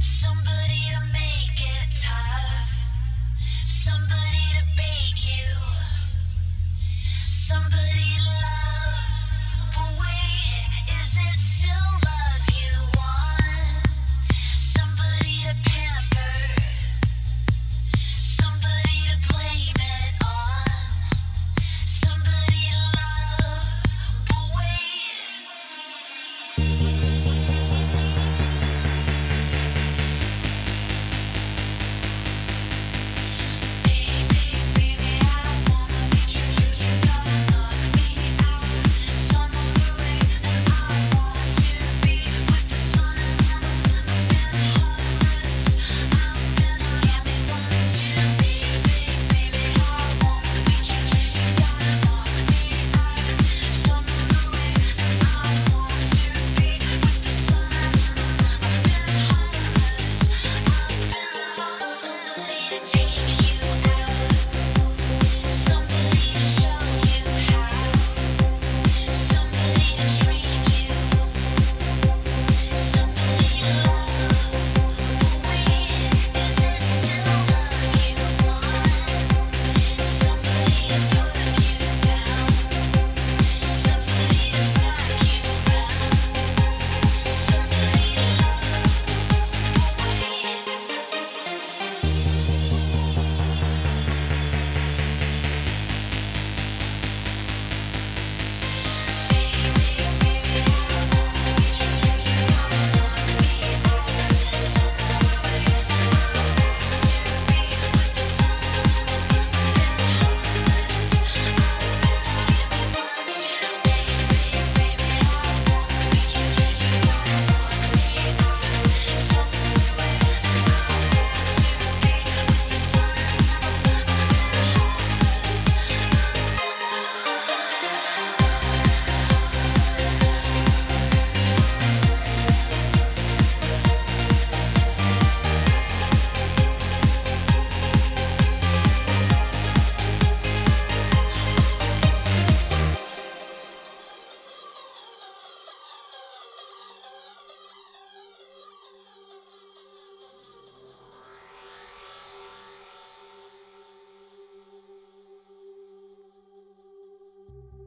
Somebody to make it tough. Somebody to. Be-